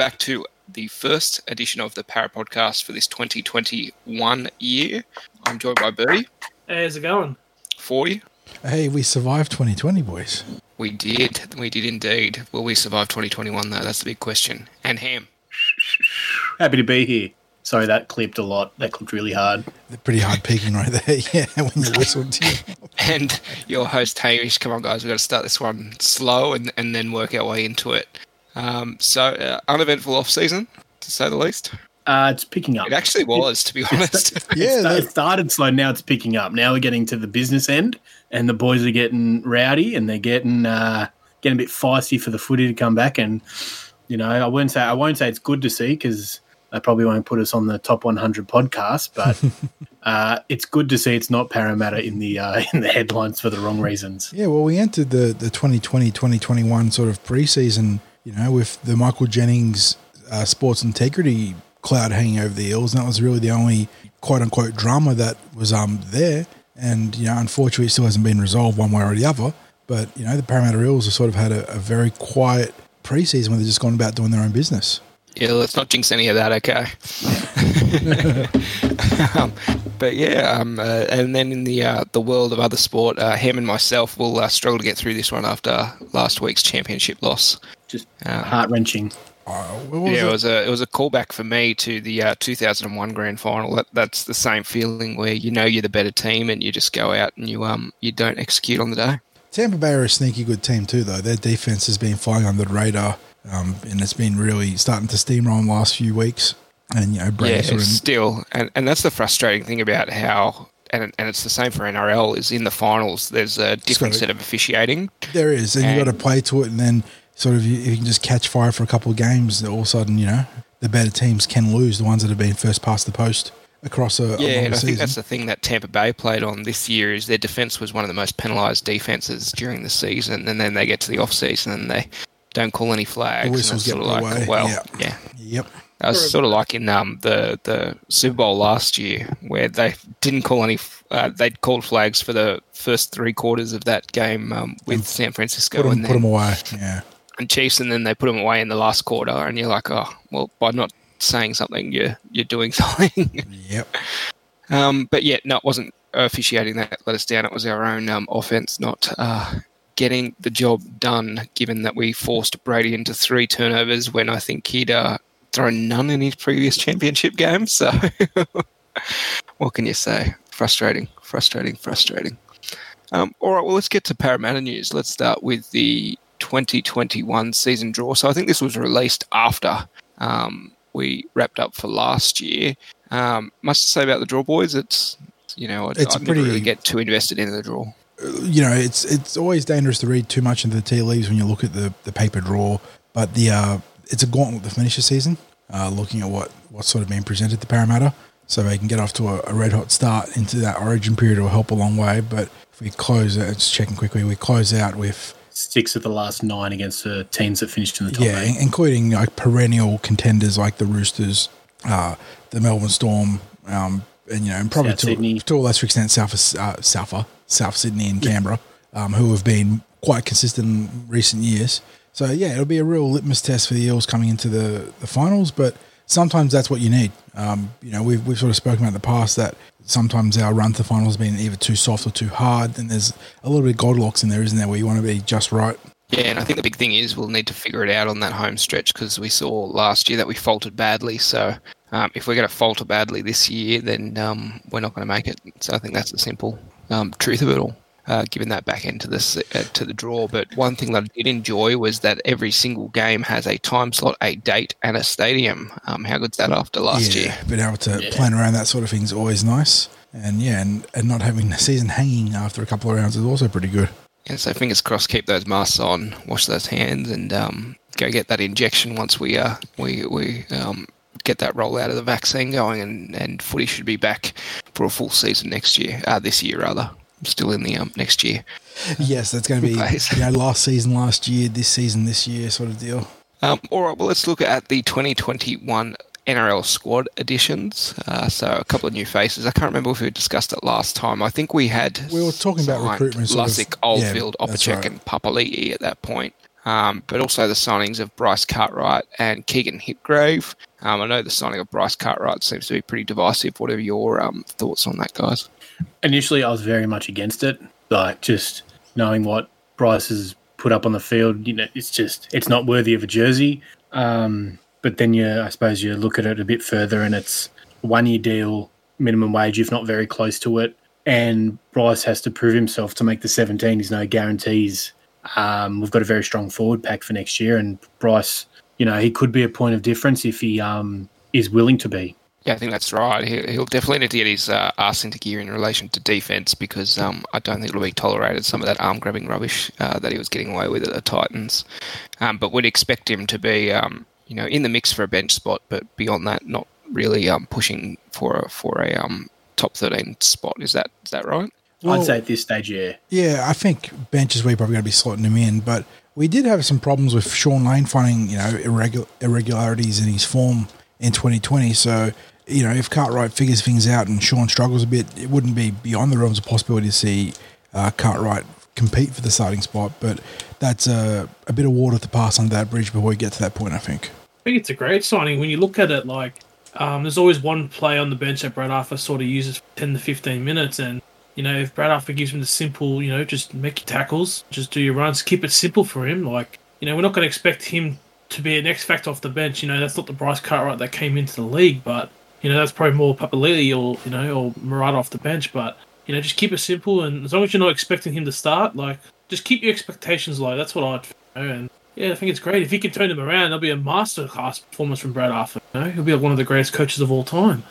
welcome back to the first edition of the Para Podcast for this 2021 year. I'm joined by Bertie. Hey, how's it going? 40. Hey, we survived 2020, boys. We did. We did indeed. Will we survive 2021, though? That's the big question. And Ham. Happy to be here. Sorry, that clipped a lot. That clipped really hard. They're pretty hard peaking right there, yeah, when you whistled. and your host, Hamish. Come on, guys. We've got to start this one slow and, and then work our way into it. Um, so, uh, uneventful off season, to say the least. Uh, it's picking up. It actually was, to be honest. yeah, it, that- it started slow. Now it's picking up. Now we're getting to the business end, and the boys are getting rowdy, and they're getting uh, getting a bit feisty for the footy to come back. And you know, I won't say I won't say it's good to see because they probably won't put us on the top 100 podcast, but uh, it's good to see it's not Parramatta in the uh, in the headlines for the wrong reasons. Yeah, well, we entered the, the 2020 2021 sort of preseason, you know, with the Michael Jennings uh, sports integrity cloud hanging over the hills. And that was really the only quote unquote drama that was um there. And, you know, unfortunately, it still hasn't been resolved one way or the other. But, you know, the Parramatta Eels have sort of had a, a very quiet preseason where they've just gone about doing their own business. Yeah, let's not jinx any of that, okay? um, but yeah, um, uh, and then in the uh, the world of other sport, uh, Ham and myself will uh, struggle to get through this one after last week's championship loss. Just Uh, heart wrenching. Uh, yeah, it? it was a it was a callback for me to the uh, 2001 grand final. That, that's the same feeling where you know you're the better team and you just go out and you um you don't execute on the day. Tampa Bay are a sneaky good team too, though. Their defense has been flying under the radar, um, and it's been really starting to steamroll in the last few weeks. And you know, Brady yeah, sort of still, and and that's the frustrating thing about how. And, and it's the same for NRL. Is in the finals, there's a different Sorry. set of officiating, there is, and, you've got to play to it, and then sort of you, you can just catch fire for a couple of games. All of a sudden, you know, the better teams can lose. The ones that have been first past the post across a, a Yeah, long and I season. think that's the thing that Tampa Bay played on this year is their defense was one of the most penalised defenses during the season, and then they get to the off season and they don't call any flags. and whistles get sort of like, away, well, yeah. yeah. yep. That was sort of like in um, the the Super Bowl last year, where they didn't call any. Uh, they called flags for the first three quarters of that game um, with San Francisco Put them, and, put them away. Yeah. And Chiefs, and then they put them away in the last quarter, and you're like, oh, well, by not saying something, you're you're doing something. Yep. Um, but yeah, no, it wasn't officiating that let us down. It was our own um, offense not uh, getting the job done, given that we forced Brady into three turnovers when I think he'd uh, thrown none in his previous championship game. So, what can you say? Frustrating, frustrating, frustrating. Um, all right, well, let's get to Parramatta news. Let's start with the 2021 season draw. So, I think this was released after um, we wrapped up for last year. Um, much to say about the draw, boys. It's you know, I, It's I never pretty- really get too invested in the draw. you know, it's it's always dangerous to read too much into the tea leaves when you look at the, the paper draw. But the uh, it's a gauntlet to finish the finisher season. Uh, looking at what what's sort of been presented to Parramatta, so they can get off to a, a red hot start into that Origin period will help a long way. But if we close it, just checking quickly, we close out with Six of the last nine against the teams that finished in the top yeah, eight. in- including like perennial contenders like the Roosters, uh, the Melbourne Storm, um, and you know, and probably South to, Sydney. to a lesser extent, South uh, South South Sydney and Canberra, um, who have been quite consistent in recent years. So yeah, it'll be a real litmus test for the Eels coming into the, the finals. But sometimes that's what you need. Um, you know, we've we've sort of spoken about in the past that sometimes our run to the finals has been either too soft or too hard, and there's a little bit of Goldilocks in there, isn't there, where you want to be just right. Yeah, and I think the big thing is we'll need to figure it out on that home stretch because we saw last year that we faltered badly. So um, if we're going to falter badly this year, then um, we're not going to make it. So I think that's the simple um, truth of it all. Uh, given that back end to the uh, to the draw, but one thing that I did enjoy was that every single game has a time slot, a date, and a stadium. Um, how good's that after last yeah, year? being able to Yeah. plan around that sort of thing is always nice. And yeah, and, and not having the season hanging after a couple of rounds is also pretty good. And so fingers crossed, keep those masks on, wash those hands, and um, go get that injection once we uh, we we um, get that rollout of the vaccine going, and, and footy should be back for a full season next year. Uh, this year rather, still in the um, next year. Yes, that's going to be you know last season last year, this season this year sort of deal. Um, all right, well let's look at the 2021 NRL squad additions. Uh, so a couple of new faces. I can't remember if we discussed it last time. I think we had We were talking about recruitment of- Lussick, yeah, Oldfield, that's Opacek, right. and Papali'i at that point. Um, but also the signings of Bryce Cartwright and Keegan Hipgrave. Um, I know the signing of Bryce Cartwright seems to be pretty divisive. What are your um, thoughts on that, guys? Initially, I was very much against it. Like just knowing what Bryce has put up on the field, you know, it's just it's not worthy of a jersey. Um, but then you, I suppose, you look at it a bit further, and it's one year deal, minimum wage, if not very close to it. And Bryce has to prove himself to make the 17. There's no guarantees. Um, we've got a very strong forward pack for next year, and Bryce, you know, he could be a point of difference if he um, is willing to be. Yeah, I think that's right. He, will definitely need to get his uh, ass into gear in relation to defense because um, I don't think it'll be tolerated some of that arm grabbing rubbish uh, that he was getting away with at the Titans. Um, but we'd expect him to be, um, you know, in the mix for a bench spot, but beyond that, not really um, pushing for a, for a um, top thirteen spot. Is that is that right? Well, I'd say at this stage, yeah. Yeah, I think bench is where you're probably going to be slotting him in, but we did have some problems with Shaun Lane finding, you know, irregular, irregularities in his form in 2020. So, you know, if Cartwright figures things out and Shaun struggles a bit, it wouldn't be beyond the realms of possibility to see uh, Cartwright compete for the starting spot. But that's a, a bit of water to pass under that bridge before we get to that point, I think. I think it's a great signing. When you look at it, like, um, there's always one play on the bench that Brad Arthur sort of uses 10 to 15 minutes, and you know, if Brad Arthur gives him the simple, you know, just make your tackles, just do your runs, keep it simple for him. Like, you know, we're not going to expect him to be an X factor off the bench. You know, that's not the Bryce Cartwright that came into the league, but you know, that's probably more Papali'i or you know, or Marata off the bench. But you know, just keep it simple, and as long as you're not expecting him to start, like, just keep your expectations low. That's what I'd. You know, and yeah, I think it's great if he can turn them around. There'll be a masterclass performance from Brad Arthur. You know, he'll be one of the greatest coaches of all time.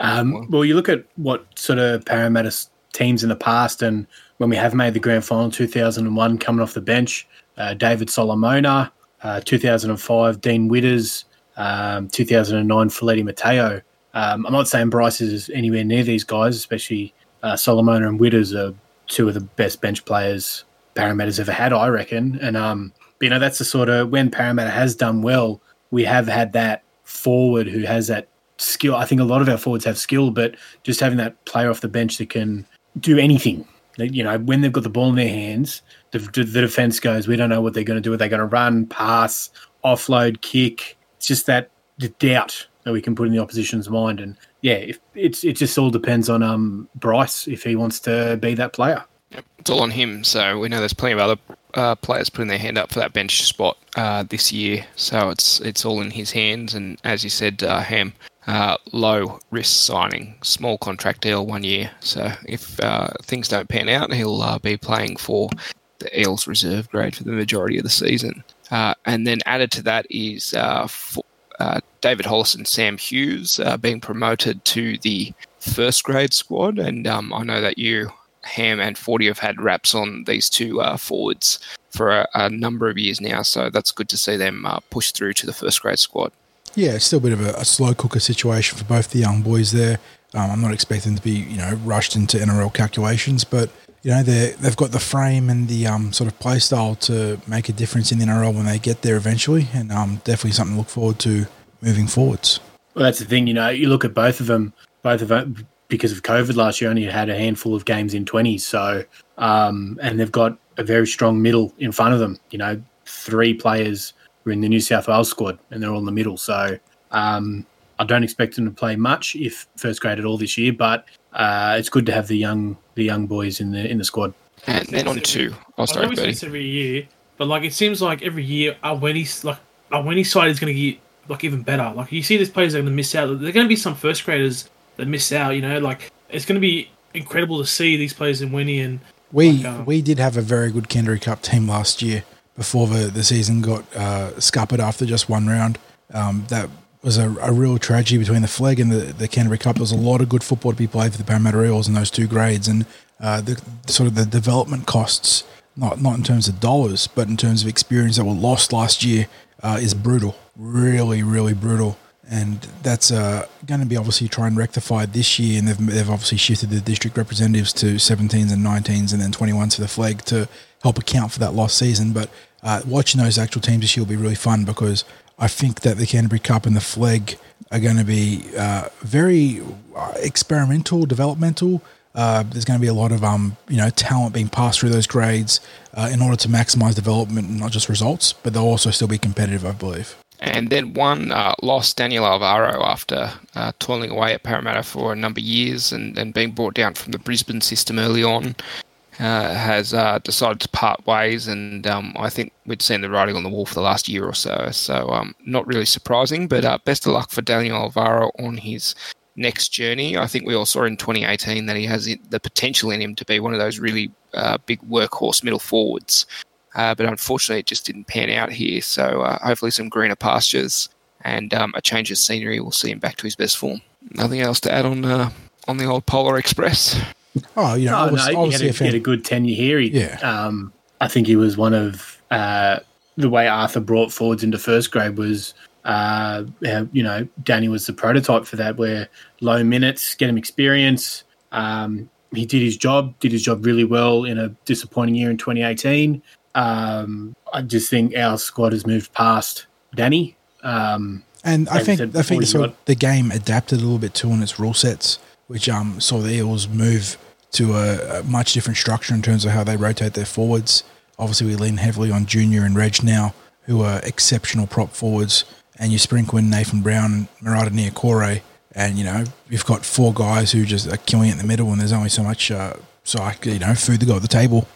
Um, well, you look at what sort of Parramatta teams in the past, and when we have made the grand final, 2001 coming off the bench, uh, David Solomona, uh, 2005 Dean Widders, um, 2009 Feleti Mateo. Um, I'm not saying Bryce is anywhere near these guys, especially uh, Solomona and Widders are two of the best bench players Parramatta's ever had, I reckon. And um, you know that's the sort of when Parramatta has done well, we have had that forward who has that skill. I think a lot of our forwards have skill, but just having that player off the bench that can do anything. You know, when they've got the ball in their hands, the, the defense goes, we don't know what they're going to do. Are they going to run, pass, offload, kick? It's just that the doubt that we can put in the opposition's mind. And yeah, if, it's it just all depends on um, Bryce if he wants to be that player. It's all on him. So we know there's plenty of other uh, players putting their hand up for that bench spot uh, this year. So it's it's all in his hands. And as you said, uh, Ham, uh, low risk signing, small contract deal, one year. So if uh, things don't pan out, he'll uh, be playing for the Eels reserve grade for the majority of the season. Uh, and then added to that is uh, uh, David Hollis and Sam Hughes being promoted to the first grade squad. And um, I know that you, Ham and Forty, have had raps on these two forwards for a, a, number of years now. So that's good to see them push through to the first grade squad. Yeah, it's still a bit of a, a slow cooker situation for both the young boys there. Um, I'm not expecting to be, you know, rushed into NRL calculations, but you know they they've got the frame and the um, sort of play style to make a difference in the NRL when they get there eventually, and um, definitely something to look forward to moving forwards. Well, that's the thing, you know, you look at both of them, both of them because of COVID last year only had a handful of games in 20s, so um, and they've got a very strong middle in front of them. You know, three players were in the New South Wales squad, and they're all in the middle. So um, I don't expect them to play much, if first grade at all this year. But uh, it's good to have the young the young boys in the in the squad. And then on to oh, sorry, I this every year, but like it seems like every year our Wendy's like our Wendy side is going to get like even better. Like you see, these players are going to miss out. There are going to be some first graders that miss out. You know, like it's going to be incredible to see these players in Wendy and. We like, um, we did have a very good Canterbury Cup team last year before the, the season got uh, scuppered after just one round. Um, that was a, a, real tragedy between the flag and the, the Canterbury Cup. There was a lot of good football to be played for the Parramatta Eels in those two grades, and uh, the sort of the development costs, not not in terms of dollars, but in terms of experience that were lost last year, uh, is brutal. Really, really brutal. And that's uh, going to be obviously try and rectified this year. And they've, they've obviously shifted the district representatives to 17s and 19s and then 21s for the flag to help account for that lost season. But uh, watching those actual teams this year will be really fun because I think that the Canterbury Cup and the Flag are going to be uh, very uh, experimental, developmental. Uh, there's going to be a lot of um, you know talent being passed through those grades uh, in order to maximise development and not just results, but they'll also still be competitive, I believe. And then one uh, lost Daniel Alvaro after uh, toiling away at Parramatta for a number of years and, and being brought down from the Brisbane system early on. Uh, has uh, decided to part ways, and um, I think we'd seen the writing on the wall for the last year or so. So, um, not really surprising, but uh, best of luck for Daniel Alvaro on his next journey. I think we all saw in 2018 that he has the potential in him to be one of those really uh, big workhorse middle forwards. Uh, but unfortunately, it just didn't pan out here. So uh, hopefully, some greener pastures and um, a change of scenery will see him back to his best form. Nothing else to add on on the old Polar Express. Oh, you know, Oh, obviously, no, he, had a, he had a good tenure here. He, Yeah. Um, I think he was one of uh, the way Arthur brought forwards into first grade was, uh, you know, Danny was the prototype for that, where low minutes, get him experience. Um, he did his job, did his job really well in a disappointing year in 2018. Um, I just think our squad has moved past Danny. Um, And I think I think got- The game adapted a little bit too on its rule sets, which um saw the Eels move to a, a much different structure in terms of how they rotate their forwards. Obviously, we lean heavily on Junior and Reg now, who are exceptional prop forwards, and you sprinkle in Nathan Brown Marata Niukore, and you know you've got four guys who just are killing it in the middle, and there's only so much uh, so I, you know food to go at the table.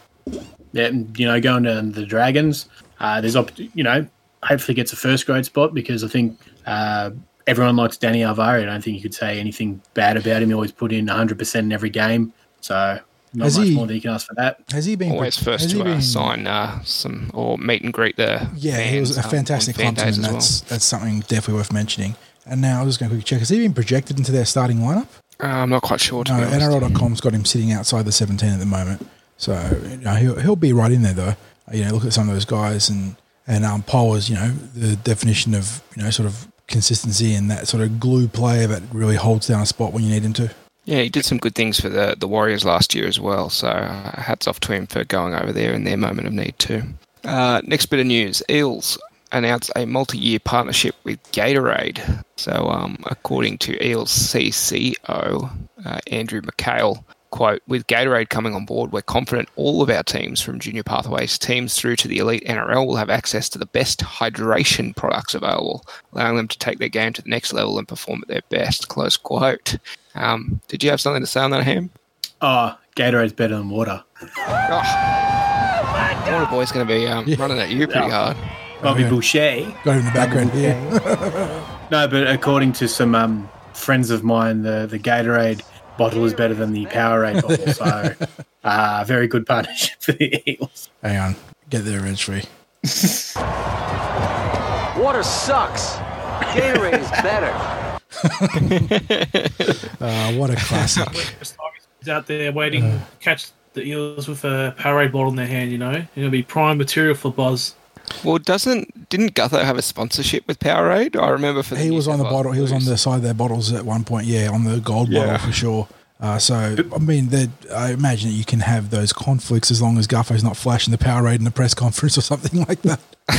yeah, you know, going to the Dragons, uh, there's, op- you know, hopefully gets a first grade spot because I think uh, everyone likes Danny Alvaro. I don't think you could say anything bad about him. He always put in 100% in every game. So not Has much he- more that you can ask for that. Has he been Always first has he to uh, sign uh, some or meet and greet the Yeah, fans, he was a um, fantastic on fan clubsman. days well. That's that's something definitely worth mentioning. And now I was just going to quickly check: has he been projected into their starting lineup? Uh, I'm not quite sure. To No, be. NRL.com's got him sitting outside the 17 at the moment. So you know, he'll he'll be right in there though. Uh, You know, look at some of those guys, and and um, Paul is you know the definition of you know sort of consistency and that sort of glue player that really holds down a spot when you need him to. Yeah, he did some good things for the, the Warriors last year as well. So uh, hats off to him for going over there in their moment of need too. Uh, next bit of news: Eels announced a multi-year partnership with Gatorade. So, um, according to Eels CCO uh, Andrew McHale, quote: "With Gatorade coming on board, we're confident all of our teams, from junior pathways teams through to the elite NRL, will have access to the best hydration products available, allowing them to take their game to the next level and perform at their best." Close quote. Um, did you have something to say on that, Ham? Oh, Gatorade's better than water. Oh, Water Boy's going to be um, running at you pretty hard. Bobby yeah. Boucher. Got him in the background here. No, but according to some um, friends of mine, the, the Gatorade bottle is better than the Powerade bottle. So, uh, very good partnership for the Eagles. Hang on, get there eventually. Water sucks. Gatorade is better. Uh, what a classic! He's out there waiting to catch the eels with a Powerade bottle in their hand. You know, it'll be prime material for Buzz. Well, doesn't didn't Gutho have a sponsorship with Powerade? I remember for the he was on the South Wales bottle. He was on the side of their bottles at one point. Yeah, on the gold Yeah. bottle for sure. Uh, so I mean, I imagine that you can have those conflicts as long as Gutho's not flashing the Powerade in the press conference or something like that.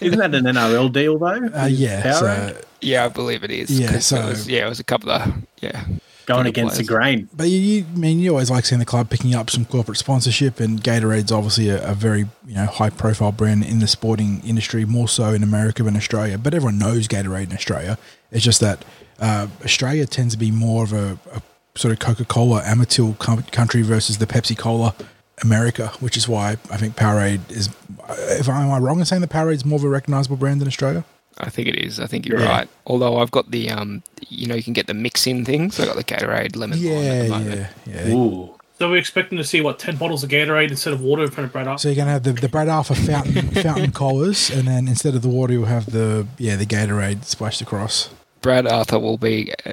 Isn't that an NRL deal, though? Uh, yeah, so, Yeah, I believe it is. Yeah, 'cause so- it was, yeah, it was a couple of yeah. Going good against the grain. but you, you, I mean, you always like seeing the club picking up some corporate sponsorship, and Gatorade's obviously a, a very you know high profile brand in the sporting industry, more so in America than Australia. But everyone knows Gatorade in Australia. It's just that uh, Australia tends to be more of a, a sort of Coca Cola Amatil country versus the Pepsi Cola America, which is why I think Powerade is. If I am I wrong in saying that Powerade is more of a recognizable brand in Australia? I think it is. I think you're Yeah. right. Although I've got the um, you know, you can get the mix-in things. I got the Gatorade lemon lime at Yeah, the moment. yeah, yeah. Ooh. So we're expecting to see what ten bottles of Gatorade instead of water in front of Brad Arthur. So you're gonna have the, the Brad Arthur fountain fountain colas, and then instead of the water, you'll have the yeah the Gatorade splashed across. Brad Arthur will be uh,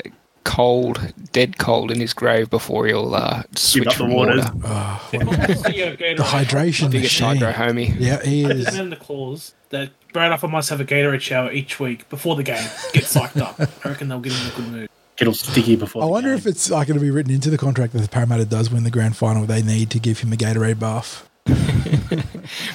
cold, dead cold in his grave before he'll uh, switch from waters. water. Oh, If the CEO of Gatorade, the hydration Biggest machine. hydro homie. Yeah, he I is. just the clause that Brad Arthur must have a Gatorade shower each week before the game. Get psyched up. I reckon they'll get him in a good mood. Get all sticky before I wonder game. if it's like going to be written into the contract that the Parramatta does win the grand final. They need to give him a Gatorade bath.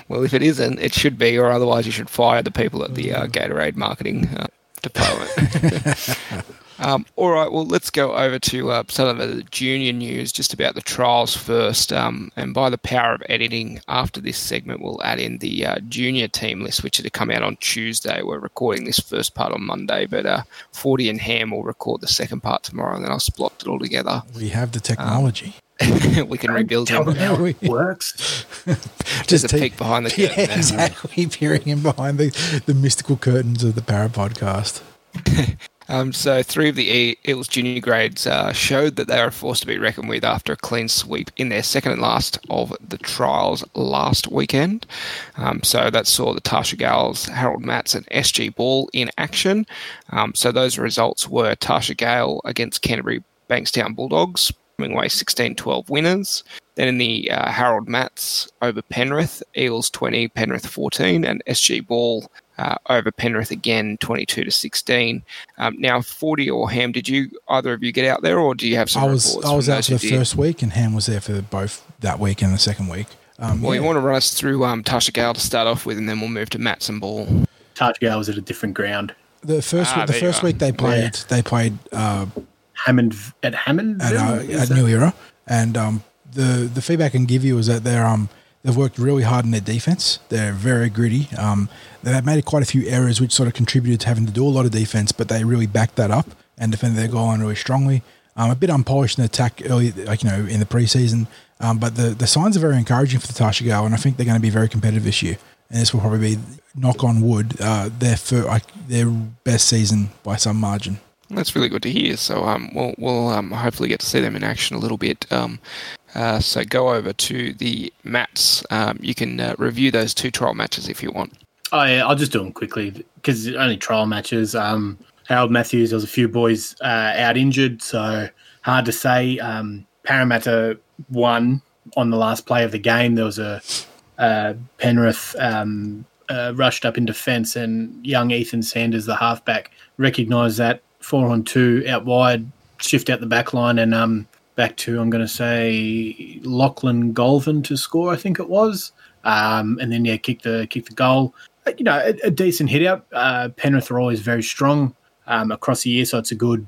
Well, if it isn't, it should be, or otherwise you should fire the people at the uh, Gatorade marketing uh, department. Um, all right, well, let's go over to uh, some of the junior news, just about the trials first. Um, and by the power of editing, after this segment, we'll add in the uh, junior team list, which are to come out on Tuesday. We're recording this first part on Monday, but uh, Forty and Ham will record the second part tomorrow, and then I'll splot it all together. We have the technology. we can rebuild Tell him. how it works. Just a take- peek behind the Yeah, curtain. there. exactly. Peering in behind the, the mystical curtains of the Para podcast. Um, so three of the E- Eels junior grades uh, showed that they are a force to be reckoned with after a clean sweep in their second and last of the trials last weekend. Um, so that saw the Tarsha Gales, Harold Matts, and SG Ball in action. Um, so those results were Tarsha Gale against Canterbury Bankstown Bulldogs, coming away 16-12 winners. Then in the uh, Harold Matts over Penrith, Eels 20, Penrith 14, and SG Ball uh, over Penrith again, 22 to 16. Um, now, 40 or Ham, did you either of you get out there, or do you have some I was? I was out those for the did? first week, and Ham was there for both that week and the second week. Um, Well, yeah. you want to run us through um, Tarsha Gale to start off with, and then we'll move to Mats and Ball. Tarsha Gale was at a different ground. the first Ah, the first week they played they played uh, Hammond at Hammond at, uh, at New Era, and um, the the feedback I can give you is that they're um they've worked really hard in their defense. They're very gritty. Um, they've made quite a few errors, which sort of contributed to having to do a lot of defense, but they really backed that up and defended their goal line really strongly. Um, a bit unpolished in attack early, like you know, in the preseason, um, but the the signs are very encouraging for the Tarsha Gale, and I think they're going to be very competitive this year. And this will probably be, knock on wood, uh, their like their best season by some margin. That's really good to hear. So um, we'll, we'll um, hopefully get to see them in action a little bit. Um, uh, so go over to the mats. Um, you can uh, review those two trial matches if you want. Oh yeah, I'll just do them quickly because only trial matches. Um, Harold Matthews, there was a few boys uh, out injured, so hard to say. Um, Parramatta won on the last play of the game. There was a uh, Penrith uh, rushed up in defence, and young Ethan Sanders, the halfback, recognised that four on two out wide, shift out the back line, and um, back to I'm going to say Lachlan Golvin to score. I think it was, um, and then yeah, kick the kick the goal. Uh, You know, a, a decent hit out. Uh, Penrith are always very strong um, across the year, so it's a good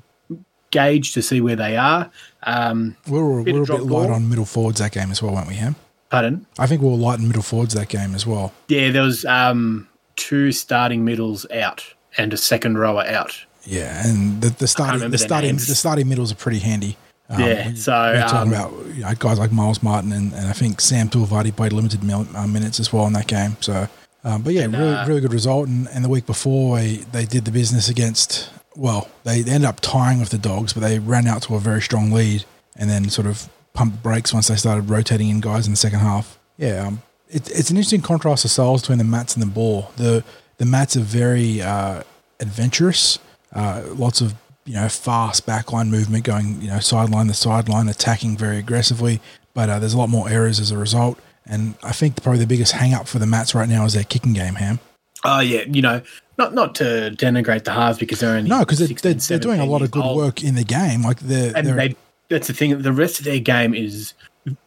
gauge to see where they are. Um, We were, we were a bit light ball. on middle forwards that game as well, weren't we, Ham? pardon. I think we were light on middle forwards that game as well. Yeah, there was um, two starting middles out and a second rower out. Yeah, and the, the starting the starting names. the starting middles are pretty handy. Um, Yeah, when so, we're talking um, about you know, guys like Miles Martin and, and I think Sam Tuivati played limited mil, uh, minutes as well in that game. So, um, but yeah, really uh, really good result. And, and the week before they, they did the business against well, they ended up tying with the Dogs, but they ran out to a very strong lead and then sort of pumped brakes once they started rotating in guys in the second half. Yeah, um, it, it's an interesting contrast of styles between the Mats and the Ball. The the Mats are very uh, adventurous, uh, lots of you know fast backline movement, going you know sideline to sideline, attacking very aggressively. But uh, there's a lot more errors as a result. And I think probably the biggest hang up for the Mats right now is their kicking game, Ham. Oh yeah, you know, not not to denigrate the halves because they're only No, because they're, they're, they're doing a lot of good old. work in the game. Like they're, and they're they that's the thing. The rest of their game is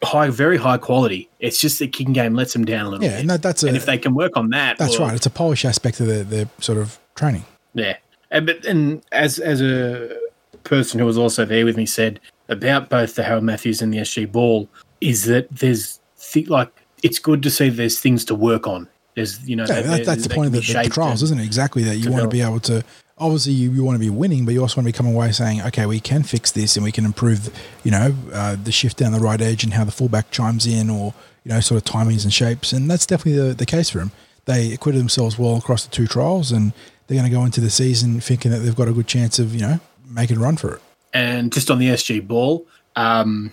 high, very high quality. It's just the kicking game lets them down a little yeah, bit. and that, that's a and if they can work on that, that's right. It's a polish aspect of their, their sort of training. Yeah, and but and as as a person who was also there with me said about both the Harold Matthews and the SG Ball is that there's th- like it's good to see there's things to work on. There's you know Yeah, that, that's the point of the, the, trials, isn't it? Exactly that. You want to be able to. Obviously, you, you want to be winning, but you also want to be coming away saying, "Okay, we can fix this, and we can improve." You know, uh, the shift down the right edge and how the fullback chimes in, or you know, sort of timings and shapes, and that's definitely the, the case for them. They acquitted themselves well across the two trials, and they're going to go into the season thinking that they've got a good chance of you know making a run for it. And just on the SG ball, um,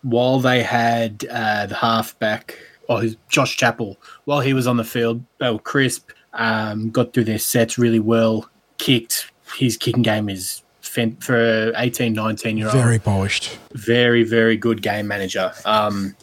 while they had uh, the halfback, or his, Josh Chappell, while he was on the field, they were crisp, um, got through their sets really well, kicked. His kicking game is fen- for 18, 19 year old. Very polished. very, very good game manager. Um,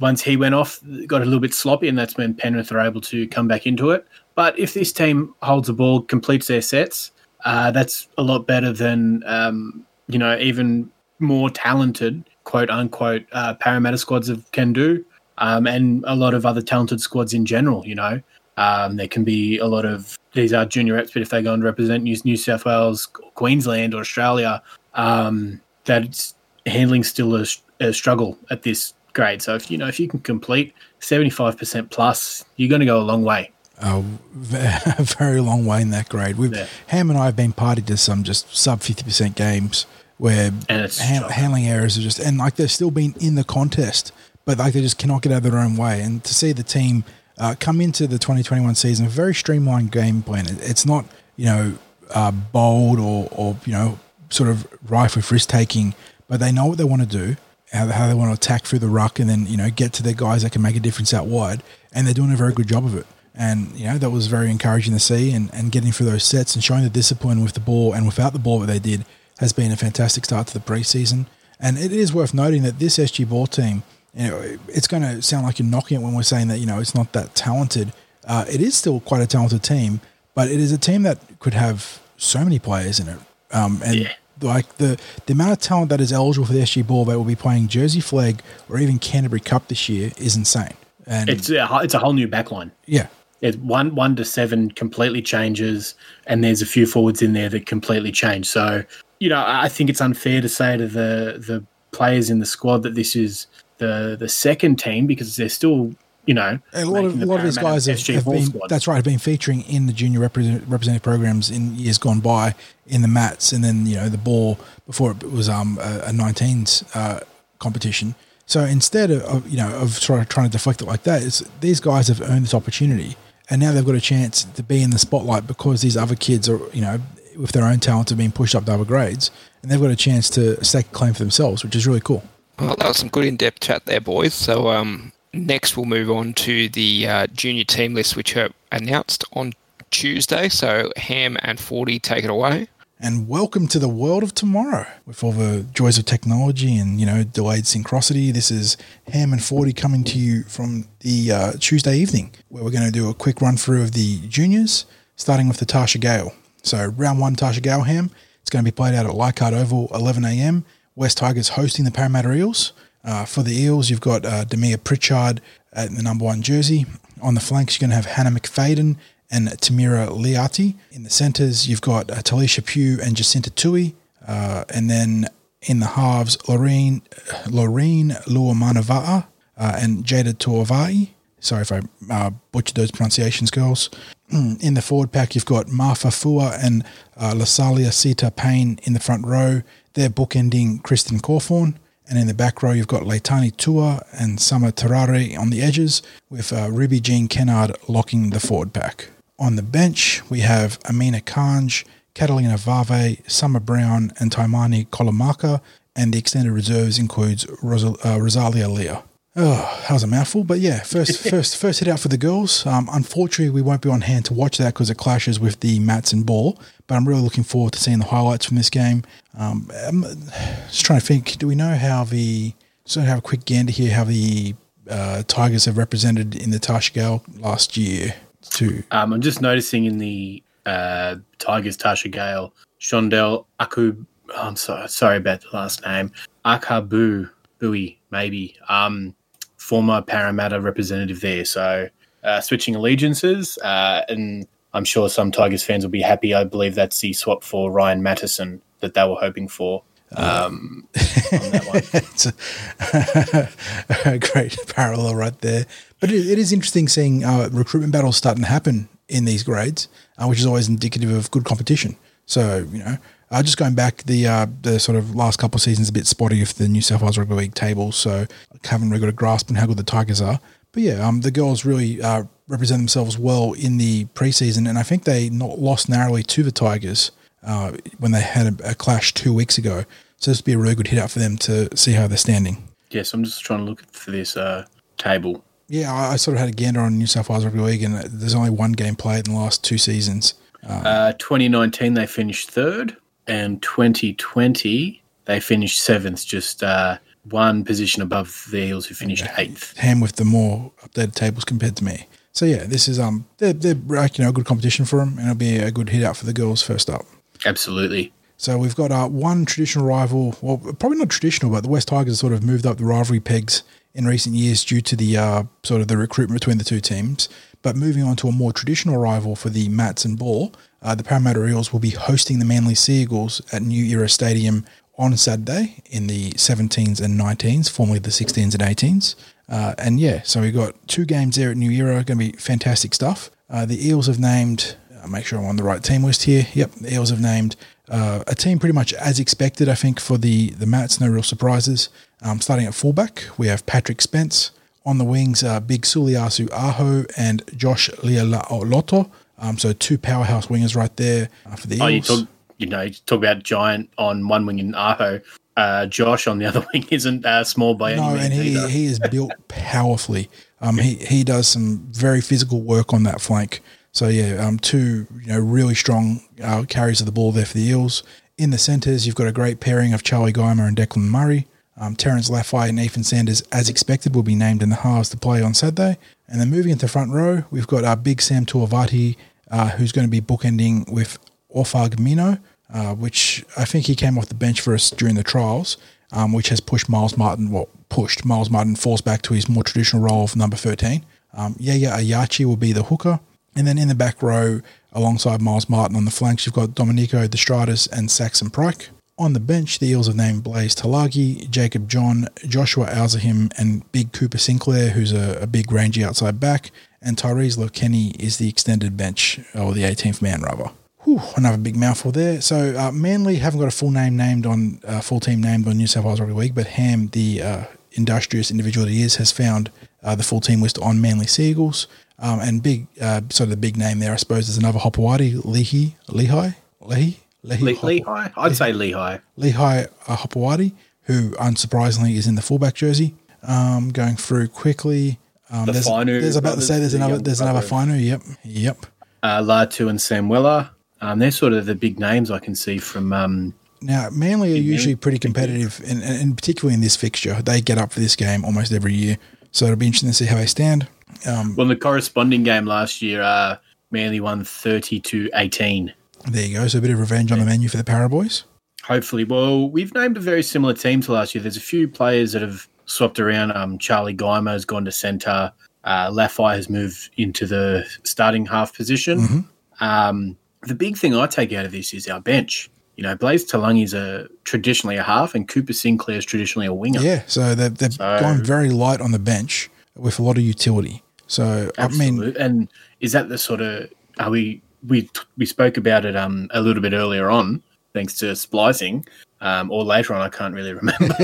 once he went off, got a little bit sloppy, and that's when Penrith are able to come back into it. But if this team holds the ball, completes their sets, uh, that's a lot better than um, you know even more talented quote unquote uh, Parramatta squads have, can do, um, and a lot of other talented squads in general. You know, um, there can be a lot of these are junior reps, but if they go and represent New, New South Wales, Queensland, or Australia, um, that's handling still a, a struggle at this grade. So if you know if you can complete seventy five percent plus, you're going to go a long way. A very long way in that grade. We've Yeah. Ham and I have been party to some just sub fifty percent games where And it's han- shocking. handling errors are just and like they're still been in the contest, but like they just cannot get out of their own way. And to see the team uh, come into the twenty twenty one season, a very streamlined game plan. It- It's not you know uh, bold or or you know sort of rife with risk taking, but they know what they want to do. How, how they want to attack through the ruck and then you know get to their guys that can make a difference out wide, and they're doing a very good job of it. And you know that was very encouraging to see, and, and getting through those sets and showing the discipline with the ball and without the ball that they did has been a fantastic start to the preseason. And it is worth noting that this SG ball team, you know, it's going to sound like you're knocking it when we're saying that you know it's not that talented. Uh, it is still quite a talented team, but it is a team that could have so many players in it. Um, and Yeah. like the the amount of talent that is eligible for the SG ball that will be playing Jersey Flag or even Canterbury Cup this year is insane. And It's a, it's a whole new backline. yeah, It one one to seven completely changes, and there's a few forwards in there that completely change. So you know, I think it's unfair to say to the the players in the squad that this is the the second team because they're still you know a lot of a lot of these guys have, have been squad. that's right have been featuring in the junior represent, representative programs in years gone by in the mats and then you know the ball before it was um a, a 19s uh, competition. So instead of, of you know of sort of trying to deflect it like that, it's, these guys have earned this opportunity and now they've got a chance to be in the spotlight because these other kids are you know with their own talent are being pushed up to other grades and they've got a chance to stake a claim for themselves, which is really cool. Well, that was some good in-depth chat there, boys. So um, next we'll move on to the uh, junior team list, which are announced on Tuesday. So Ham and Forty take it away. And welcome to the world of tomorrow with all the joys of technology and you know delayed synchronicity. This is Ham and Forty coming to you from the uh, Tuesday evening, where we're going to do a quick run through of the juniors, starting with the Tarsha Gale. So round one, Tarsha Gale Ham. It's going to be played out at Leichhardt Oval, 11 a.m. West Tigers hosting the Parramatta Eels. Uh, for the Eels, you've got uh, Demia Pritchard at the number one jersey. On the flanks, you're going to have Hannah McFadden and Tamira Liati. In the centres, you've got uh, Talisha Pugh and Jacinta Tui. Uh, and then in the halves, Loreen, Loreen Luamanava'a uh, and Jada Tuavai. Sorry if I uh, butchered those pronunciations, girls. In the forward pack, you've got Marfa Fua and uh, Lasalia Sita Payne in the front row. They're bookending Kristen Cawthorn. And in the back row, you've got Leitani Tua and Summer Terare on the edges, with uh, Ruby Jean Kennard locking the forward pack. On the bench, we have Amina Kanj, Catalina Vave, Summer Brown, and Taimani Kolomaka. And the extended reserves includes uh, Rosalia Leah. Oh, that was a mouthful, but yeah, first, first, first hit out for the girls. Um, unfortunately, we won't be on hand to watch that because it clashes with the mats and ball. But I'm really looking forward to seeing the highlights from this game. Um, I'm just trying to think. Do we know how the? So have a quick gander here. How the uh, Tigers have represented in the Tashgal last year. Too. Um, I'm just noticing in the uh, Tigers Tarsha Gale, Shondell Aku. oh, I'm sorry, sorry about the last name. Akabu Bui, maybe. Um, former Parramatta representative there. So uh, switching allegiances, uh, and I'm sure some Tigers fans will be happy. I believe that's the swap for Ryan Matterson that they were hoping for. Um, on that one. it's a, a great parallel right there. But it, it is interesting seeing uh, recruitment battles starting to happen in these grades, uh, which is always indicative of good competition. So you know, uh, just going back the uh, the sort of last couple of seasons a bit spotty of the New South Wales Rugby League table, so I haven't really got a grasp on how good the Tigers are. But yeah, um, the girls really uh, represent themselves well in the preseason, and I think they not lost narrowly to the Tigers uh, when they had a, a clash two weeks ago. So this would be a really good hit out for them to see how they're standing. Yes, I'm just trying to look for this uh, table. Yeah, I, sort of had a gander on New South Wales Rugby League, and there's only one game played in the last two seasons. Uh, 2019 they finished third, and 2020 they finished seventh, just uh, one position above the Eels, who finished eighth. Ham with the more updated tables compared to me. So yeah, this is um they're, they're you know a good competition for them, and it'll be a good hit out for the girls first up. Absolutely. So we've got uh, one traditional rival, well, probably not traditional, but the West Tigers have sort of moved up the rivalry pegs in recent years due to the uh, sort of the recruitment between the two teams. But moving on to a more traditional rival for the Mats and Ball, uh, the Parramatta Eels will be hosting the Manly Seagulls at New Era Stadium on Saturday in the 17s and 19s, formerly the 16s and 18s. Uh, and yeah, so we've got two games there at New Era, going to be fantastic stuff. Uh, the Eels have named, uh, make sure I'm on the right team list here. Yep, the Eels have named uh, a team pretty much as expected, I think, for the, the Mats, no real surprises. Um, starting at fullback, we have Patrick Spence. On the wings, uh, Big Suliasu Aho and Josh Lialoloto. Um, so two powerhouse wingers right there uh, for the. Oh, you talk, you know, you talk about giant on one wing in Aho. Uh, Josh on the other wing isn't uh, small by no, any means No, and he, either. he is built powerfully. Um, he, he does some very physical work on that flank. So yeah, um, two you know really strong uh, carries of the ball there for the Eels. In the centres, you've got a great pairing of Charlie Geimer and Declan Murray. Um, Terence Laffey and Ethan Sanders, as expected, will be named in the halves to play on Saturday. And then moving into the front row, we've got our big Sam Tuavati, uh, who's going to be bookending with Orfag Mino, uh, which I think he came off the bench for us during the trials, um, which has pushed Miles Martin, well, pushed Miles Martin falls back to his more traditional role of number 13. Um, Yaya Ayachi will be the hooker. And then in the back row, alongside Miles Martin on the flanks, you've got Dominico Destratus and Saxon Pryke. On the bench, the Eels have named Blaize Talagi, Jacob John, Joshua Alzahim, and Big Cooper Sinclair, who's a, a big rangy outside back, and Tyrese Lokenny is the extended bench, or the 18th man, rather. Whew, another big mouthful there. So uh, Manly haven't got a full name named on uh, full team named on New South Wales Rugby League, but Ham, the uh, industrious individual that he is, has found uh, the full team list on Manly Seagulls. Um, and big, uh, sort of the big name there, I suppose, is another Hopoate, Lehi, Lehigh, Lehi, Lehi, Le- Hop- Lehigh? I'd say Lehigh. Lehigh uh, Hopoate, who unsurprisingly is in the fullback jersey. Um, going through quickly. Um, The there's, Finu there's about to say there's the another there's another brother. Finu. Yep, yep. Uh, Latu and Sam Weller. Um, they're sort of the big names I can see from. Um, Now, Manly are usually pretty competitive, and, and particularly in this fixture, they get up for this game almost every year. So it'll be interesting to see how they stand. Um, well, in the corresponding game last year, uh, Manly won 30 to 18. there you go. So a bit of revenge on the menu for the Paraboys. Hopefully, well, we've named a very similar team to last year. There's a few players that have swapped around. Um, Charlie Geimer has gone to centre. Uh, Laffey has moved into the starting half position. Mhm. Um, the big thing I take out of this is our bench. You know, Blaze Talangi's a traditionally a half, and Cooper Sinclair is traditionally a winger. Yeah, so they've, they've So- gone very light on the bench with a lot of utility. So I mean, and is that the sort of are we we we spoke about it um a little bit earlier on thanks to splicing um or later on I can't really remember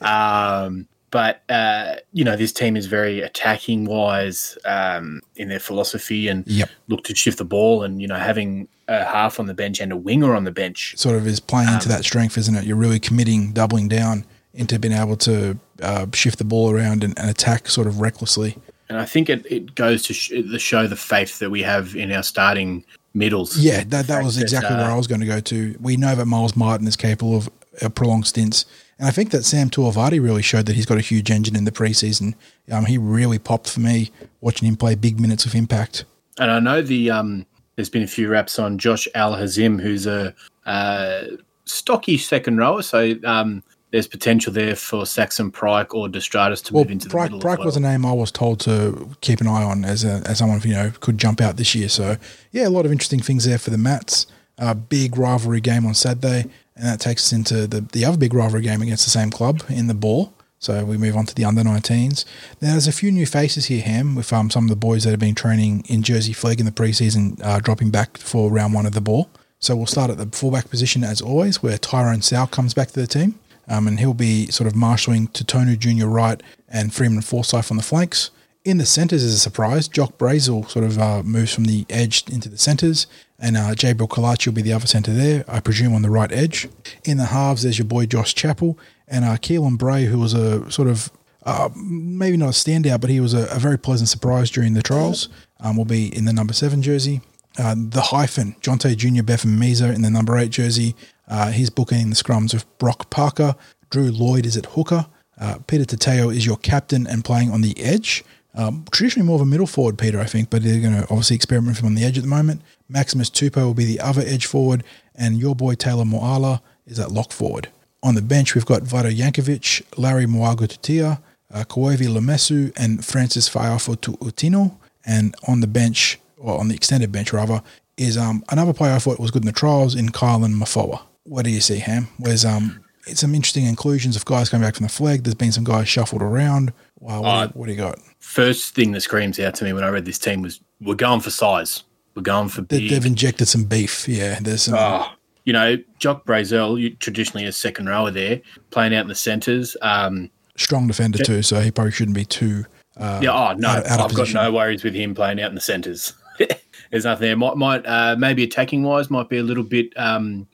um but uh you know this team is very attacking wise um in their philosophy and Yep. look to shift the ball and you know having a half on the bench and a winger on the bench sort of is playing into Um, that strength, isn't it? You're really committing, doubling down into being able to uh, shift the ball around and, and attack sort of recklessly. And I think it, it goes to sh- the show the faith that we have in our starting middles Yeah, that, that was that, exactly uh, where I was going to go to. We know that Miles Martin is capable of uh, prolonged stints. And I think that Sam Tuavati really showed that he's got a huge engine in the preseason. Um, he really popped for me watching him play big minutes of impact. And I know the um, there's been a few raps on Josh Al Hazim, who's a uh, stocky second rower. So um, there's potential there for Saxon Pryke or Destratus to Well, move into the Pryke, middle. Pryke well. was a name I was told to keep an eye on as a, as someone you know could jump out this year. So yeah, a lot of interesting things there for the Mats. Uh, big rivalry game on Saturday, and that takes us into the the other big rivalry game against the same club in the ball. So we move on to the under 19s. Now there's a few new faces here, Ham, with um, some of the boys that have been training in Jersey Flag in the preseason, uh, dropping back for round one of the ball. So we'll start at the fullback position as always, where Tyrone Sow comes back to the team. Um, and he'll be sort of marshalling Totonu Jr. right and Freeman Forsyth on the flanks. In the centres is a surprise. Jock Brazel sort of uh, moves from the edge into the centres, and uh, Jabril Kalachi will be the other centre there, I presume on the right edge. In the halves, there's your boy Josh Chappell and uh, Keelan Bray, who was a sort of uh, maybe not a standout, but he was a, a very pleasant surprise during the trials. Um, will be in the number seven jersey. Uh, the hyphen, Jonte Jr. Betham Meza in the number eight jersey. Uh, he's booking the scrums with Brock Parker. Drew Lloyd is at hooker. Uh, Peter Tateo is your captain and playing on the edge, Um, traditionally more of a middle forward, Peter, I think, but they're going to obviously experiment with him on the edge at the moment. Maximus Tupou will be the other edge forward, and your boy Taylor Moala is at lock forward. On the bench, we've got Vado Yankovic, Larry Moago Tutia, uh, Koevi Lemesu, and Francis Faiafo Utino. And on the bench, or on the extended bench rather, is um, another player I thought was good in the trials in Kylan Mafoa. What do you see, Ham? Where's um, some interesting inclusions of guys coming back from the Flegg. There's been some guys shuffled around. Wow, what, Uh, do, what do you got? First thing that screams out to me when I read this team was we're going for size. We're going for big. they've injected some beef. Yeah, there's some. Oh, you know, Jock Brazel, you, traditionally a second rower there, playing out in the centres. Um, strong defender too, so he probably shouldn't be too. Uh, yeah, oh no, out- out I've got no worries with him playing out in the centres. There's nothing there. Might, might uh, maybe attacking wise, might be a little bit um,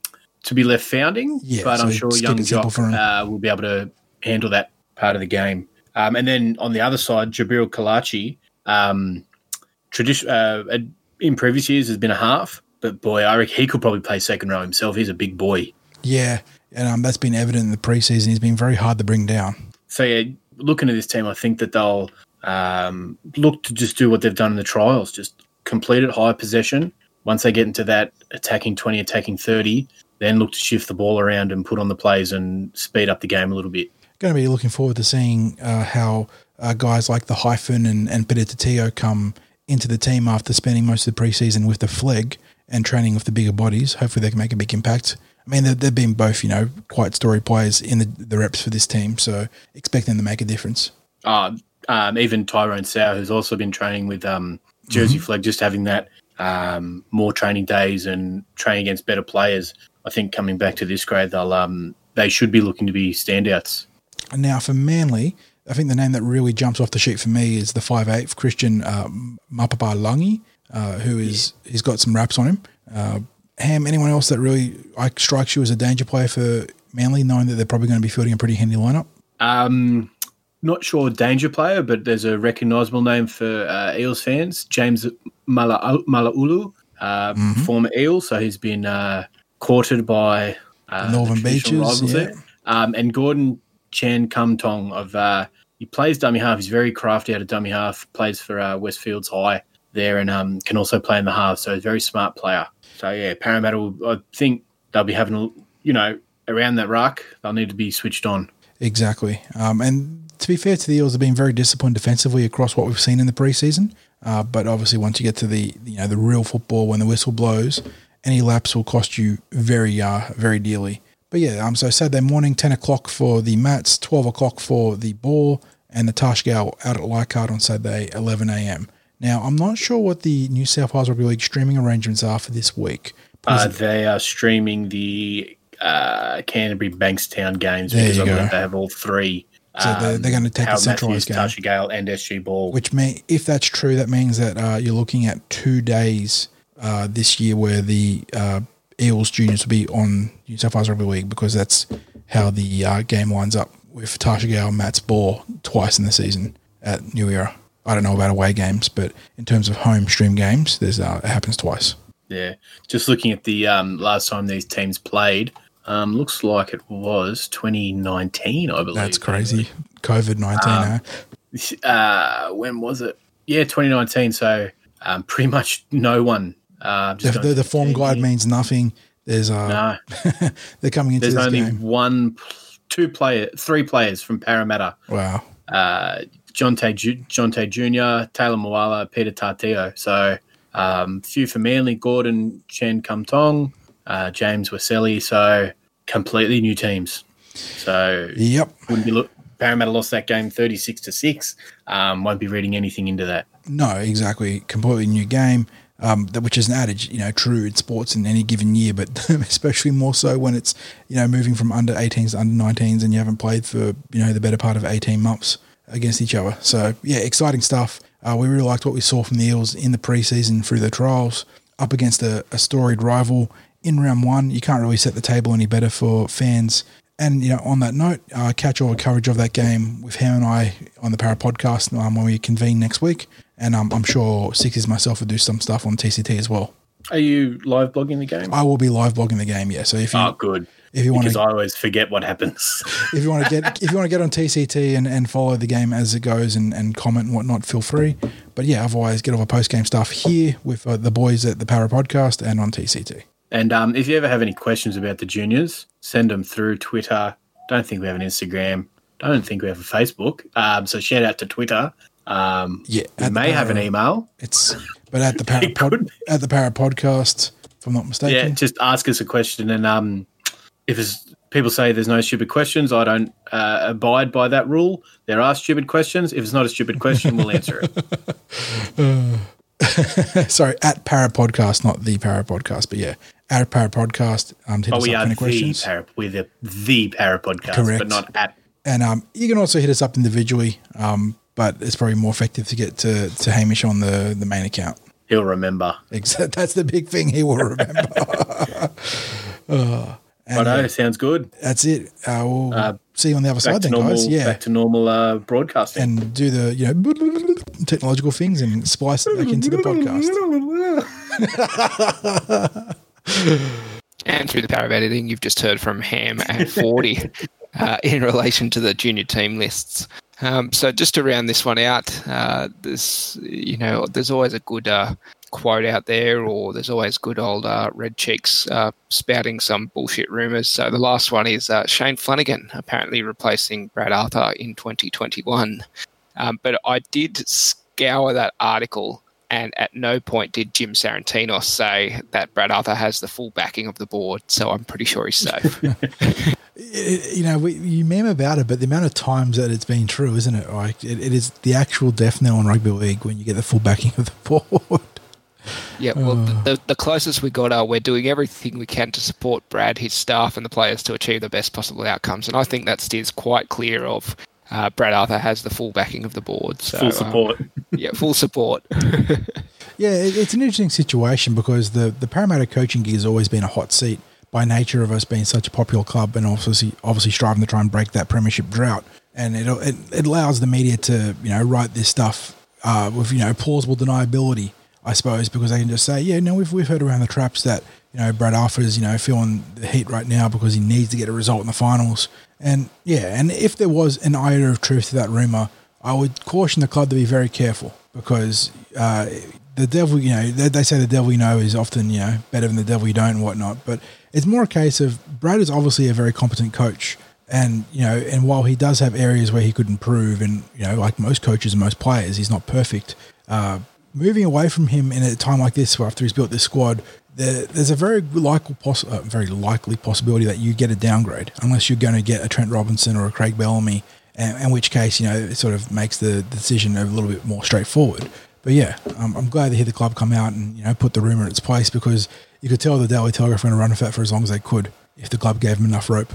to be left founding. Yeah, but so I'm sure young Jock uh, will be able to handle that part of the game. Um, and then on the other side, Jabril Kalachi, um, tradition uh, in previous years has been a half, but boy, I reckon he could probably play second row himself. He's a big boy. Yeah, and um, that's been evident in the preseason. He's been very hard to bring down. So yeah, looking at this team, I think that they'll um, look to just do what they've done in the trials, just complete it high possession. Once they get into that attacking twenty, attacking thirty, then look to shift the ball around and put on the plays and speed up the game a little bit. Going to be looking forward to seeing uh, how uh, guys like the Hyphen and, and Peter Tatio come into the team after spending most of the preseason with the Flegg and training with the bigger bodies. Hopefully, they can make a big impact. I mean, they've, they've been both, you know, quite story players in the, the reps for this team, so expect them to make a difference. Uh, um, even Tyrone Sauer, who's also been training with um, Jersey Flegg, just having that um, more training days and training against better players. I think coming back to this grade, they'll um, they should be looking to be standouts. And now for Manly, I think the name that really jumps off the sheet for me is the 5'8 Christian uh, Mapapa Langi, uh, who is he's got some raps on him. Uh, Ham, anyone else that really like strikes you as a danger player for Manly, knowing that they're probably going to be fielding a pretty handy lineup? Um, not sure danger player, but there's a recognisable name for uh, Eels fans, James Mala- Malaulu, uh, Mm-hmm. former Eel, so he's been uh, courted by uh, Northern Beaches, yeah. Um, and Gordon Chan Kum Tong of uh, he plays dummy half. He's very crafty out of dummy half. Plays for uh, Westfields High there, and um, can also play in the half. So he's a very smart player. So yeah, Parramatta. Will, I think they'll be having a you know around that ruck. They'll need to be switched on. Exactly. Um, and to be fair to the Eels, they've been very disciplined defensively across what we've seen in the preseason. Uh, but obviously, once you get to the you know the real football, when the whistle blows, any lapse will cost you very uh, very dearly. But yeah, um, so Saturday morning, ten o'clock for the Matts, twelve o'clock for the Ball, and the Tarsha Gale out at Leichhardt on Saturday, eleven a.m. Now, I'm not sure what the New South Wales Rugby League streaming arrangements are for this week. Uh, they are streaming the uh, Canterbury Bankstown games There because you I go. believe they have all three. So they're- they're gonna take the centralised game. Tarsha Gale, and SG Ball. Which may, if that's true, that means that uh, you're looking at two days uh, this year where the uh, Eels juniors will be on New South Wales Rugby League because that's how the uh, game lines up with Tarsha Gale and Matt's Ball twice in the season at New Era. I don't know about away games, but in terms of home stream games, there's uh, it happens twice. yeah, just looking at the um, last time these teams played, um, looks like it was 2019, I believe. That's crazy. COVID nineteen. huh? Uh, when was it? Yeah, 2019. So um, pretty much no one. Uh, The, the, the form guide means nothing. There's uh, No, they're coming into there's this only game. one, two player, three players from Parramatta. Wow. uh, John Tay, Ju- John Tay Jr., Taylor Moala, Peter Tartio. So um, few for Manly, Gordon, Chen Kum Tong, uh, James Weselli. So completely new teams. So Yep. wouldn't be look. Parramatta lost that game thirty six to six. Um, won't be reading anything into that. No, exactly. Completely new game, um, that, which is an adage, you know, true in sports in any given year, but especially more so when it's, you know, moving from under 18s to under 19s and you haven't played for, you know, the better part of 18 months against each other. So, yeah, exciting stuff. Uh, we really liked what we saw from the Eels in the preseason through the trials, up against a, a storied rival in round one. You can't really set the table any better for fans. And you know, on that note, uh, catch all the coverage of that game with Ham and I on the Parra podcast um, when we convene next week. And um, I'm sure Sixers myself will do some stuff on TCT as well. Are you live blogging the game? I will be live blogging the game, yeah. So if you oh, good. If you want because to, I always forget what happens. if you want to get, if you want to get on TCT and, and follow the game as it goes and, and comment and whatnot, feel free. But yeah, otherwise, get all the post game stuff here with uh, the boys at the Parra Podcast and on TCT. And um, if you ever have any questions about the juniors, send them through Twitter. Don't think we have an Instagram. Don't think we have a Facebook. Um, so shout out to Twitter. Um, Yeah, we may have an email. It's but at the Parra pod, at the Parra Podcast, if I'm not mistaken. Yeah, just ask us a question. And um, if people say there's no stupid questions, I don't uh, abide by that rule. There are stupid questions. If it's not a stupid question, we'll answer it. Sorry, at Parra Podcast, not the Parra Podcast, but yeah, at Parra Podcast. Um, to hit But us we up are with the any questions. para, we're the, the parra podcast, Correct. but not at. And um, you can also hit us up individually, um, but it's probably more effective to get to, to Hamish on the, the main account. He'll remember. Except that's the big thing he will remember. Uh, and Righto, yeah, sounds good. that's it. Uh, we'll Uh, see you on the other side to then, normal. guys. Yeah. Back to normal uh, broadcasting. and do the you know technological things and splice it back into the podcast. And through the power of editing, you've just heard from Ham and 40 uh, in relation to the junior team lists. Um, so just to round this one out, uh, there's you know there's always a good uh, quote out there, or there's always good old uh, red cheeks uh, spouting some bullshit rumors. So the last one is uh, Shane Flanagan apparently replacing Brad Arthur in 2021. Um, but I did scour that article, and at no point did Jim Sarantinos say that Brad Arthur has the full backing of the board. So I'm pretty sure he's safe. You know, we, you meme about it, but the amount of times that it's been true, isn't it? Like it, it is the actual death knell in rugby league when you get the full backing of the board. yeah, well, oh. the, the closest we got are we're doing everything we can to support Brad, his staff, and the players to achieve the best possible outcomes. And I think that steers quite clear of. Uh, Brad Arthur has the full backing of the board. So, Full support. yeah, full support. Yeah, it's an interesting situation because the the Parramatta coaching gig has always been a hot seat by nature of us being such a popular club and obviously obviously striving to try and break that premiership drought. And it it, it allows the media to you know write this stuff uh, with you know plausible deniability, I suppose, because they can just say, yeah, no, we've we've heard around the traps that you know Brad Arthur is you know feeling the heat right now because he needs to get a result in the finals. And yeah, and if there was an iota of truth to that rumor, I would caution the club to be very careful because uh, the devil, you know, they, they say the devil you know is often, you know, better than the devil you don't and whatnot. But it's more a case of Brad is obviously a very competent coach. And, you know, and while he does have areas where he could improve, and, you know, like most coaches and most players, he's not perfect. Uh, moving away from him in a time like this, after he's built this squad, there, there's a very likely, poss- uh, very likely possibility that you get a downgrade, unless you're going to get a Trent Robinson or a Craig Bellamy, and, in which case, you know, it sort of makes the decision a little bit more straightforward. But yeah, um, I'm glad to hear the club come out and you know put the rumor in its place because you could tell the Daily Telegraph were going to run with that for as long as they could if the club gave them enough rope.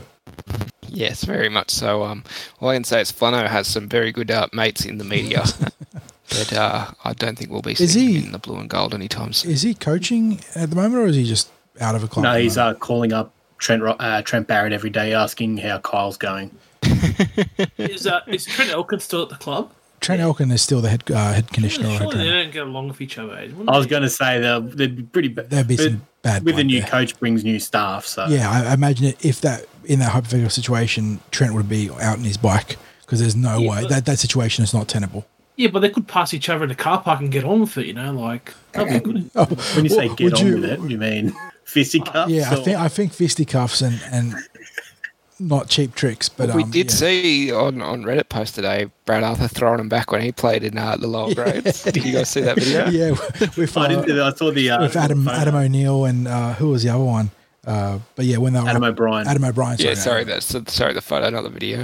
Yes, very much so. Um, all I can say is Flano has some very good uh, mates in the media, but uh, I don't think we'll be Is seeing he- him in the blue and gold anytime soon. Is he coaching at the moment, or is he just out of a club? No, he's uh, calling up Trent uh, Trent Barrett every day, asking how Kyle's going. Is uh, is Trent Elkin still at the club? Trent Elkin is still the head uh, head conditioner. or head they don't get along with each other. eh? I was going to say they'll- they'd be pretty bad. There'd be some bad With a new there. coach brings new staff, so Yeah, I, I imagine it, if that in that hypothetical situation, Trent would be out on his bike because there's no Yeah, way that that situation is not tenable. Yeah, but they could pass each other in the car park and get on with it. You know, like that'd be good. Oh, when you say would get on you- with it, you mean fisticuffs? Yeah, I think I think fisticuffs and and not cheap tricks, but we um, did yeah. see on, on Reddit post today Brad Arthur throwing him back when he played in uh, the lower grades. Did you guys see that video? Yeah, with, I, uh, didn't, I saw the uh, with Adam photo. Adam O'Neill and uh, who was the other one? Uh, but yeah, when they were Adam O'Brien. Adam O'Brien. Yeah, no. sorry, that's sorry the photo, not the video.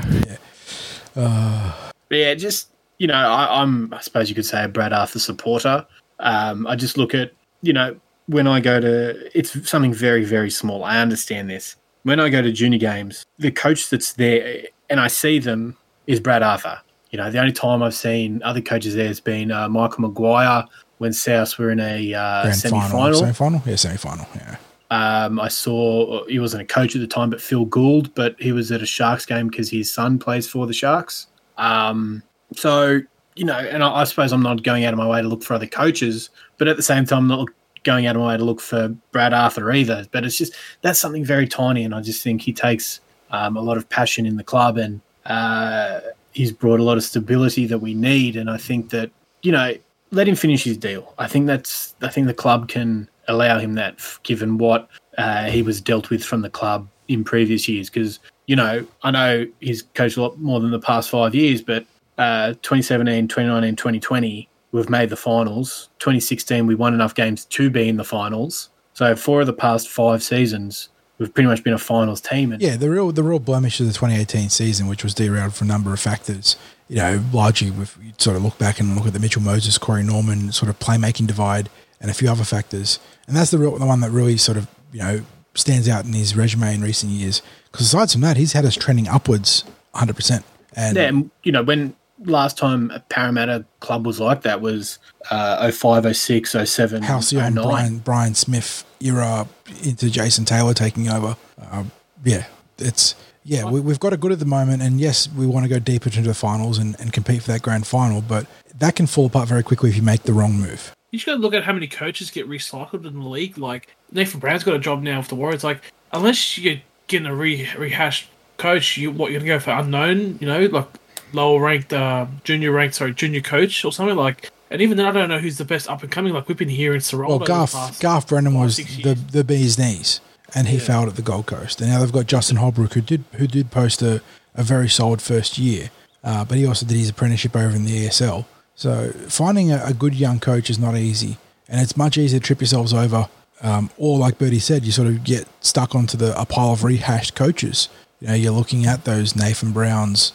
But yeah, just you know, I, I'm I suppose you could say a Brad Arthur supporter. Um, I just look at you know when I go to it's something very very small. I understand this. When I go to junior games, the coach that's there and I see them is Brad Arthur. You know, the only time I've seen other coaches there has been uh, Michael Maguire when South were in a uh, semi final, final. semi final, yeah, semi final, yeah. Um, I saw he wasn't a coach at the time, but Phil Gould, but he was at a Sharks game because his son plays for the Sharks. Um, so you know, and I, I suppose I'm not going out of my way to look for other coaches, but at the same time, I'm not going out of my way to look for Brad Arthur either. But it's just that's something very tiny, and I just think he takes um, a lot of passion in the club, and uh, he's brought a lot of stability that we need. And I think that you know, let him finish his deal. I think that's I think the club can allow him that, given what uh, he was dealt with from the club in previous years. Because you know, I know he's coached a lot more than the past five years, but uh, 2017, 2019, 2020, we've made the finals. 2016, we won enough games to be in the finals. So four of the past five seasons, we've pretty much been a finals team. And Yeah, the real the real blemish of the 2018 season, which was derailed for a number of factors. You know, largely if you sort of look back and look at the Mitchell Moses, Corey Norman sort of playmaking divide, and a few other factors, and that's the real the one that really sort of you know stands out in his resume in recent years. Because aside from that, he's had us trending upwards 100. percent And yeah, and, you know, when last time a Parramatta club was like that was uh, 05, 06, 07, Halcyon, 09. Brian Brian Smith era into Jason Taylor taking over. Uh, yeah, it's yeah we, we've got it good at the moment, and yes, we want to go deeper into the finals and, and compete for that grand final, but that can fall apart very quickly if you make the wrong move. You just got to look at how many coaches get recycled in the league. Like Nathan Brown's got a job now with the Warriors. Like unless you're getting a re- rehashed coach, you what you're gonna go for unknown? You know, like lower ranked, uh, junior ranked, sorry, junior coach or something like. And even then, I don't know who's the best up and coming. Like we've been here in Serraldo. Well, Garth Garth Brennan was the the bee's knees, and he Yeah. failed at the Gold Coast. And now they've got Justin Holbrook, who did who did post a, a very solid first year, uh, but he also did his apprenticeship over in the ESL. So finding a, a good young coach is not easy, and it's much easier to trip yourselves over. Um, or like Bertie said, you sort of get stuck onto the a pile of rehashed coaches. You know, you're looking at those Nathan Browns,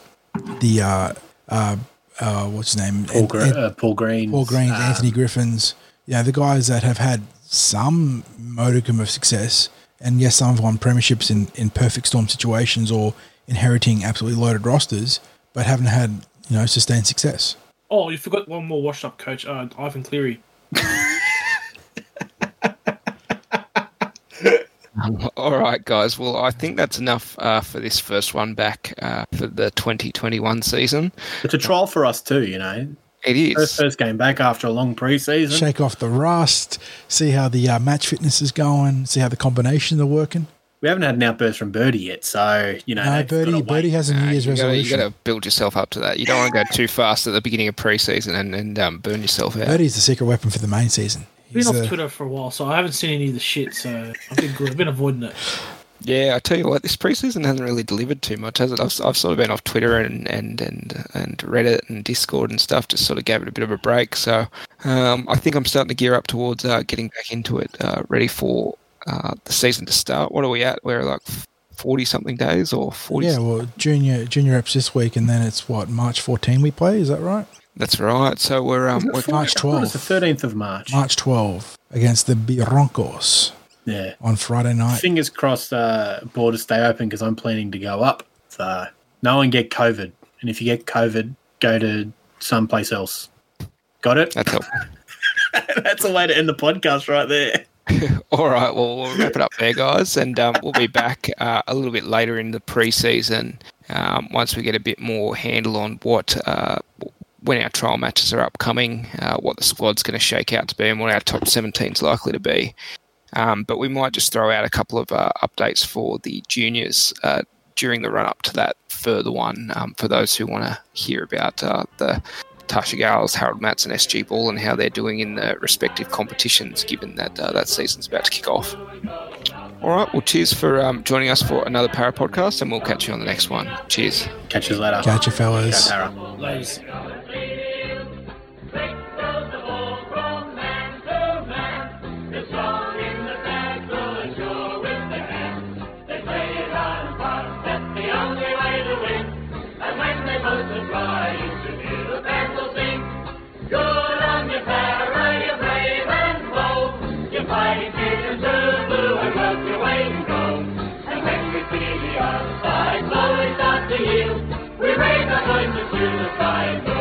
the uh, uh, uh, what's his name, Paul, Ed- Gre- Ed- uh, Paul Green. Paul Greens, um, Anthony Griffins, you know, the guys that have had some modicum of success, and yes, some have won premierships in, in perfect storm situations or inheriting absolutely loaded rosters, but haven't had, you know, sustained success. Oh, you forgot one more washed up coach, uh, Ivan Cleary. All right, guys. Well, I think that's enough uh, for this first one back uh, for the 2021 season. It's a trial for us too, you know. It is First, first game back after a long preseason. Shake off the rust, see how the uh, match fitness is going, see how the combinations are working. We haven't had an outburst from Birdie yet, so you know. No, Birdie, Birdie has a New Year's you gotta, you resolution. got to build yourself up to that. You don't want to go too fast at the beginning of preseason and, and um, burn yourself out. Birdie's the secret weapon for the main season. I've been He's, off uh, Twitter for a while, so I haven't seen any of the shit. So I've been good. I've been avoiding it. Yeah, I tell you what, this preseason hasn't really delivered too much, has it? I've, I've sort of been off Twitter and, and, and, and Reddit and Discord and stuff, just sort of gave it a bit of a break. So um, I think I'm starting to gear up towards uh, getting back into it, uh, ready for uh, the season to start. What are we at? We're like 40 something days or 40? yeah, well, junior junior reps this week, and then it's what March 14 we play. Is that right? That's right. So we're, um, we're March I thought It's the 12th. thirteenth of March. March 12 against the Broncos Yeah. on Friday night. Fingers crossed, uh, borders stay open because I'm planning to go up. So no one get COVID, and if you get COVID, go to someplace else. Got it? that's helpful. That's a way to end the podcast right there. All right, well, we'll wrap it up there, guys, and um, we'll be back uh, a little bit later in the preseason um, once we get a bit more handle on what uh, when our trial matches are upcoming, uh, what the squad's going to shake out to be, and what our top 17 is likely to be. Um, but we might just throw out a couple of uh, updates for the juniors uh, during the run up to that further one um, for those who want to hear about uh, the Tarsha Gales, Harold Matts, and SG Ball and how they're doing in the respective competitions, given that uh, that season's about to kick off. All right, well, cheers for um, joining us for another Parra podcast, and we'll catch you on the next one. Cheers. Catch you later. Catch you, Go fellas. Para. time to choose a time.